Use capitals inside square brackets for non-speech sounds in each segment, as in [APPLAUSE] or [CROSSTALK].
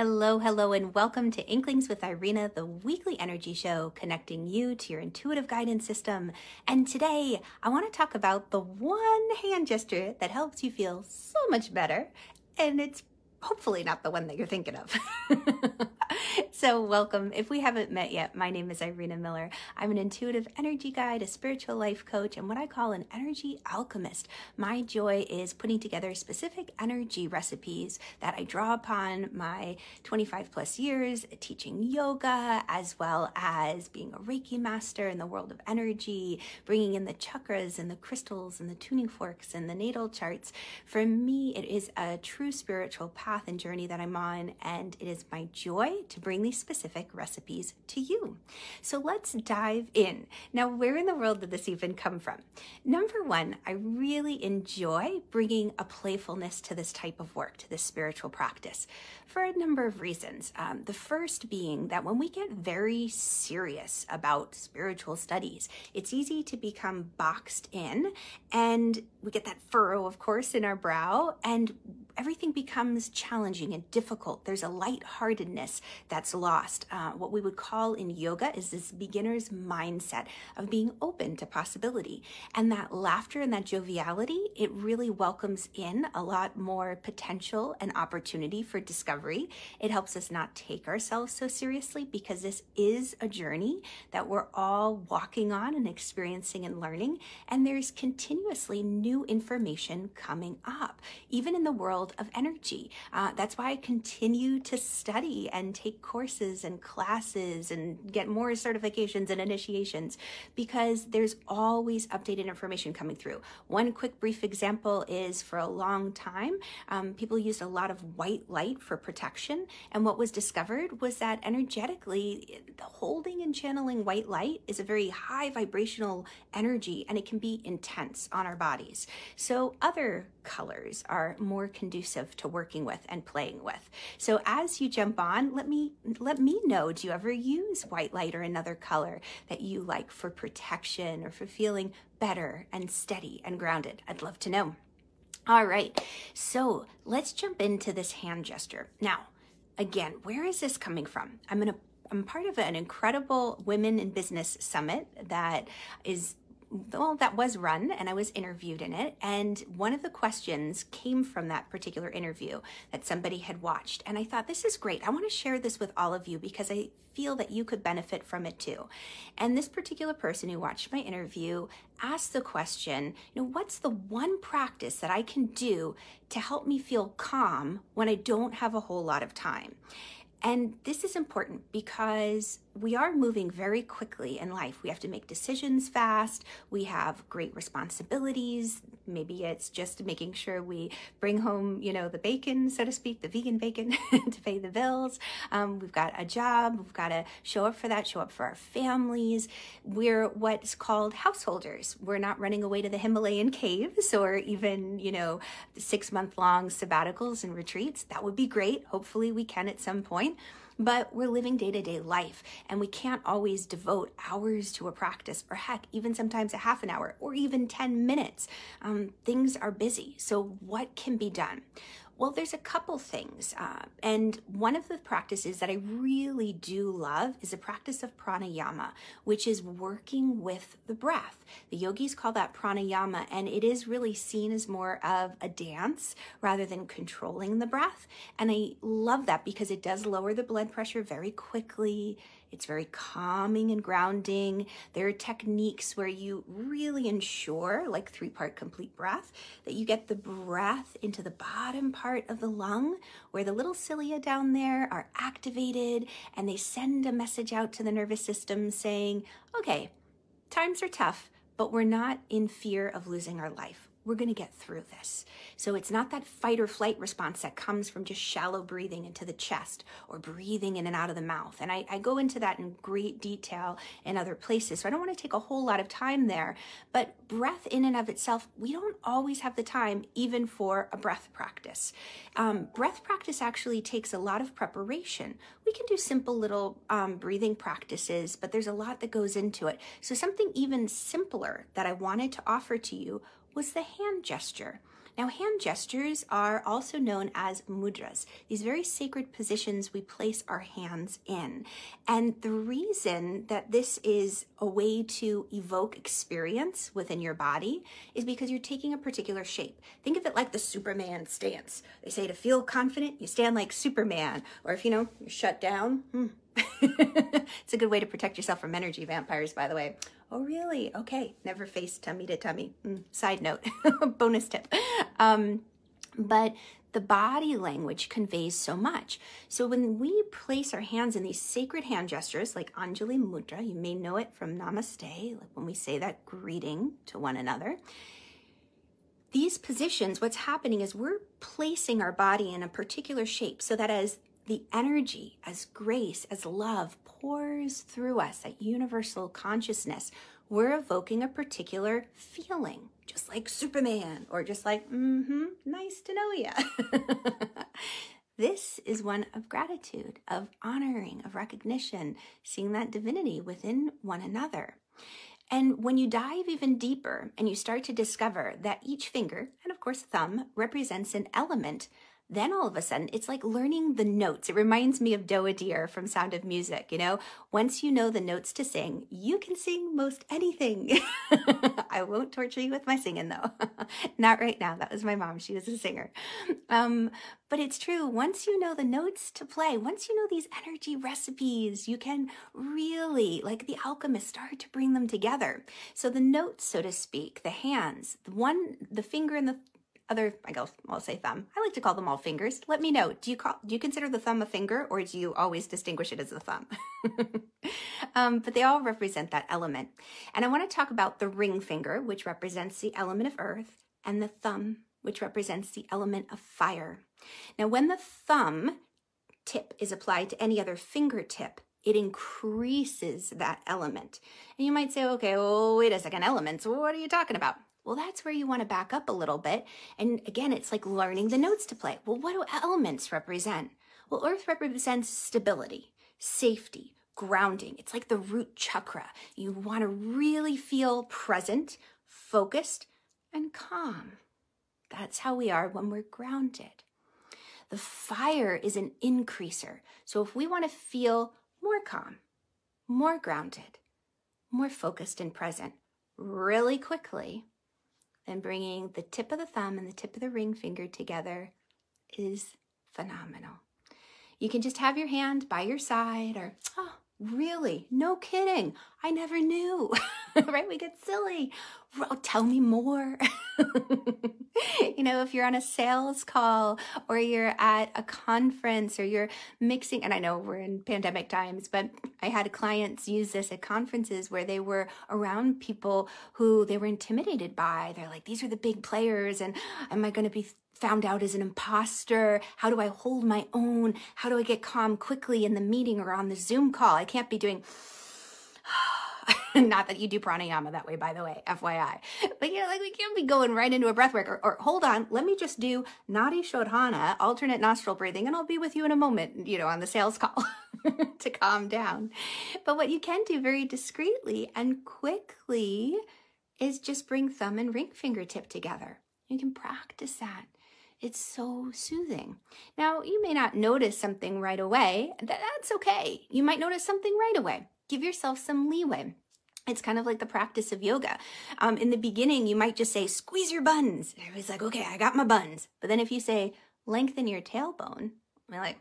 Hello, hello, and welcome to Inklings with Irina, the weekly energy show connecting you to your intuitive guidance system. And today, I want to talk about the one hand gesture that helps you feel so much better. And it's hopefully not the one that you're thinking of. [LAUGHS] so, welcome. If we haven't met yet, my name is Irina Miller. I'm an intuitive energy guide, a spiritual life coach, and what I call an energy alchemist. My joy is putting together specific energy recipes that I draw upon my 25 plus years teaching yoga, as well as being a Reiki master in the world of energy, bringing in the chakras and the crystals and the tuning forks and the natal charts. For me, it is a true spiritual path and journey that I'm on, and it is my joy to bring these specific recipes to you. So let's dive in. Now, where in the world did this even come from? Number one, I really enjoy bringing a playfulness to this type of work, to this spiritual practice, for a number of reasons. Um, the first being that when we get very serious about spiritual studies, it's easy to become boxed in, and we get that furrow, of course, in our brow, and everything becomes challenging and difficult. There's a lightheartedness that's lost. Uh, what we would call in yoga is this beginner's mindset of being open to possibility. And that laughter and that joviality, it really welcomes in a lot more potential and opportunity for discovery. It helps us not take ourselves so seriously because this is a journey that we're all walking on and experiencing and learning. And there's continuously new information coming up, even in the world world of energy. Uh, that's why I continue to study and take courses and classes and get more certifications and initiations because there's always updated information coming through. One quick brief example is for a long time, um, people used a lot of white light for protection. And what was discovered was that energetically, holding and channeling white light is a very high vibrational energy and it can be intense on our bodies. So other colors are more conducive to working with and playing with. So as you jump on, let me let me know do you ever use white light or another color that you like for protection or for feeling better and steady and grounded? I'd love to know. All right. So, let's jump into this hand gesture. Now, again, where is this coming from? I'm going to I'm part of an incredible women in business summit that is well, that was run and I was interviewed in it. And one of the questions came from that particular interview that somebody had watched. And I thought, this is great. I want to share this with all of you because I feel that you could benefit from it too. And this particular person who watched my interview asked the question, you know, what's the one practice that I can do to help me feel calm when I don't have a whole lot of time? And this is important because we are moving very quickly in life. We have to make decisions fast. We have great responsibilities. Maybe it's just making sure we bring home, you know, the bacon, so to speak, the vegan bacon [LAUGHS] to pay the bills. Um, we've got a job. We've got to show up for that, show up for our families. We're what's called householders. We're not running away to the Himalayan caves or even, you know, six month long sabbaticals and retreats. That would be great. Hopefully, we can at some point but we're living day to day life and we can't always devote hours to a practice or heck, even sometimes a half an hour or even 10 minutes. Um, things are busy. So, what can be done? Well, there's a couple things. Uh, and one of the practices that I really do love is a practice of pranayama, which is working with the breath. The yogis call that pranayama, and it is really seen as more of a dance rather than controlling the breath. And I love that because it does lower the blood pressure very quickly. It's very calming and grounding. There are techniques where you really ensure, like three part complete breath, that you get the breath into the bottom part of the lung where the little cilia down there are activated and they send a message out to the nervous system saying, okay, times are tough, but we're not in fear of losing our life we're going to get through this. So it's not that fight or flight response that comes from just shallow breathing into the chest or breathing in and out of the mouth. And I, I go into that in great detail in other places. So I don't want to take a whole lot of time there. But breath in and of itself, we don't always have the time even for a breath practice. Um, breath practice actually takes a lot of preparation. We can do simple little um, breathing practices, but there's a lot that goes into it. So something even simpler that I wanted to offer to you was the hand gesture. Now, hand gestures are also known as mudras, these very sacred positions we place our hands in. And the reason that this is a way to evoke experience within your body is because you're taking a particular shape. Think of it like the Superman stance. They say to feel confident, you stand like Superman. Or if you know, you're shut down, hmm. [LAUGHS] it's a good way to protect yourself from energy vampires, by the way. Oh, really? Okay. Never face tummy to tummy. Mm, side note, [LAUGHS] bonus tip. Um, but the body language conveys so much. So when we place our hands in these sacred hand gestures, like Anjali Mudra, you may know it from Namaste, like when we say that greeting to one another. These positions, what's happening is we're placing our body in a particular shape so that as the energy, as grace, as love pours through us, at universal consciousness, we're evoking a particular feeling, just like Superman, or just like, mm hmm, nice to know ya. [LAUGHS] this is one of gratitude, of honoring, of recognition, seeing that divinity within one another. And when you dive even deeper and you start to discover that each finger, and of course thumb, represents an element then all of a sudden it's like learning the notes. It reminds me of Doe a Deer from Sound of Music, you know? Once you know the notes to sing, you can sing most anything. [LAUGHS] I won't torture you with my singing though. [LAUGHS] Not right now. That was my mom. She was a singer. Um, but it's true. Once you know the notes to play, once you know these energy recipes, you can really, like the alchemist, start to bring them together. So the notes, so to speak, the hands, the one, the finger and the other I guess I'll say thumb. I like to call them all fingers. Let me know. Do you call do you consider the thumb a finger or do you always distinguish it as a thumb? [LAUGHS] um, but they all represent that element. And I want to talk about the ring finger, which represents the element of earth, and the thumb, which represents the element of fire. Now, when the thumb tip is applied to any other fingertip, it increases that element. And you might say, okay, well, wait a second, elements, what are you talking about? Well, that's where you want to back up a little bit. And again, it's like learning the notes to play. Well, what do elements represent? Well, earth represents stability, safety, grounding. It's like the root chakra. You want to really feel present, focused, and calm. That's how we are when we're grounded. The fire is an increaser. So if we want to feel more calm, more grounded, more focused and present really quickly, and bringing the tip of the thumb and the tip of the ring finger together is phenomenal. You can just have your hand by your side or, oh, really? No kidding. I never knew. [LAUGHS] [LAUGHS] right? We get silly. Oh, tell me more. [LAUGHS] you know, if you're on a sales call or you're at a conference or you're mixing, and I know we're in pandemic times, but I had clients use this at conferences where they were around people who they were intimidated by. They're like, these are the big players, and am I going to be found out as an imposter? How do I hold my own? How do I get calm quickly in the meeting or on the Zoom call? I can't be doing [LAUGHS] Not that you do pranayama that way, by the way, FYI. But you know, like we can't be going right into a breath work or, or hold on, let me just do Nadi Shodhana, alternate nostril breathing, and I'll be with you in a moment, you know, on the sales call [LAUGHS] to calm down. But what you can do very discreetly and quickly is just bring thumb and ring fingertip together. You can practice that. It's so soothing. Now, you may not notice something right away. That's okay. You might notice something right away. Give yourself some leeway. It's kind of like the practice of yoga. Um, in the beginning, you might just say, squeeze your buns. Everybody's like, okay, I got my buns. But then if you say, lengthen your tailbone, they're like,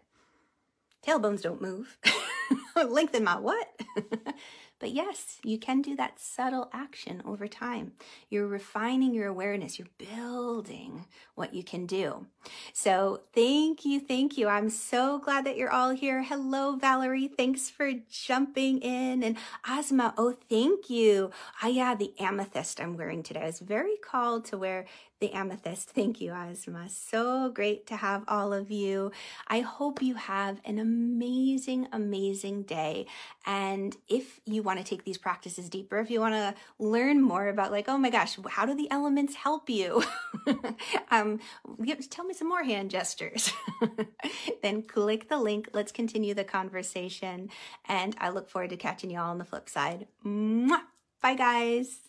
tailbones don't move. [LAUGHS] lengthen my what? [LAUGHS] But yes, you can do that subtle action over time. You're refining your awareness, you're building what you can do. So thank you, thank you. I'm so glad that you're all here. Hello, Valerie. Thanks for jumping in. And Asma, oh, thank you. Ah, yeah, the amethyst I'm wearing today. I was very called to wear the amethyst. Thank you, Asma. So great to have all of you. I hope you have an amazing, amazing day. And if you want to take these practices deeper, if you want to learn more about, like, oh my gosh, how do the elements help you? [LAUGHS] um, tell me some more hand gestures. [LAUGHS] then click the link. Let's continue the conversation. And I look forward to catching you all on the flip side. Mwah! Bye, guys.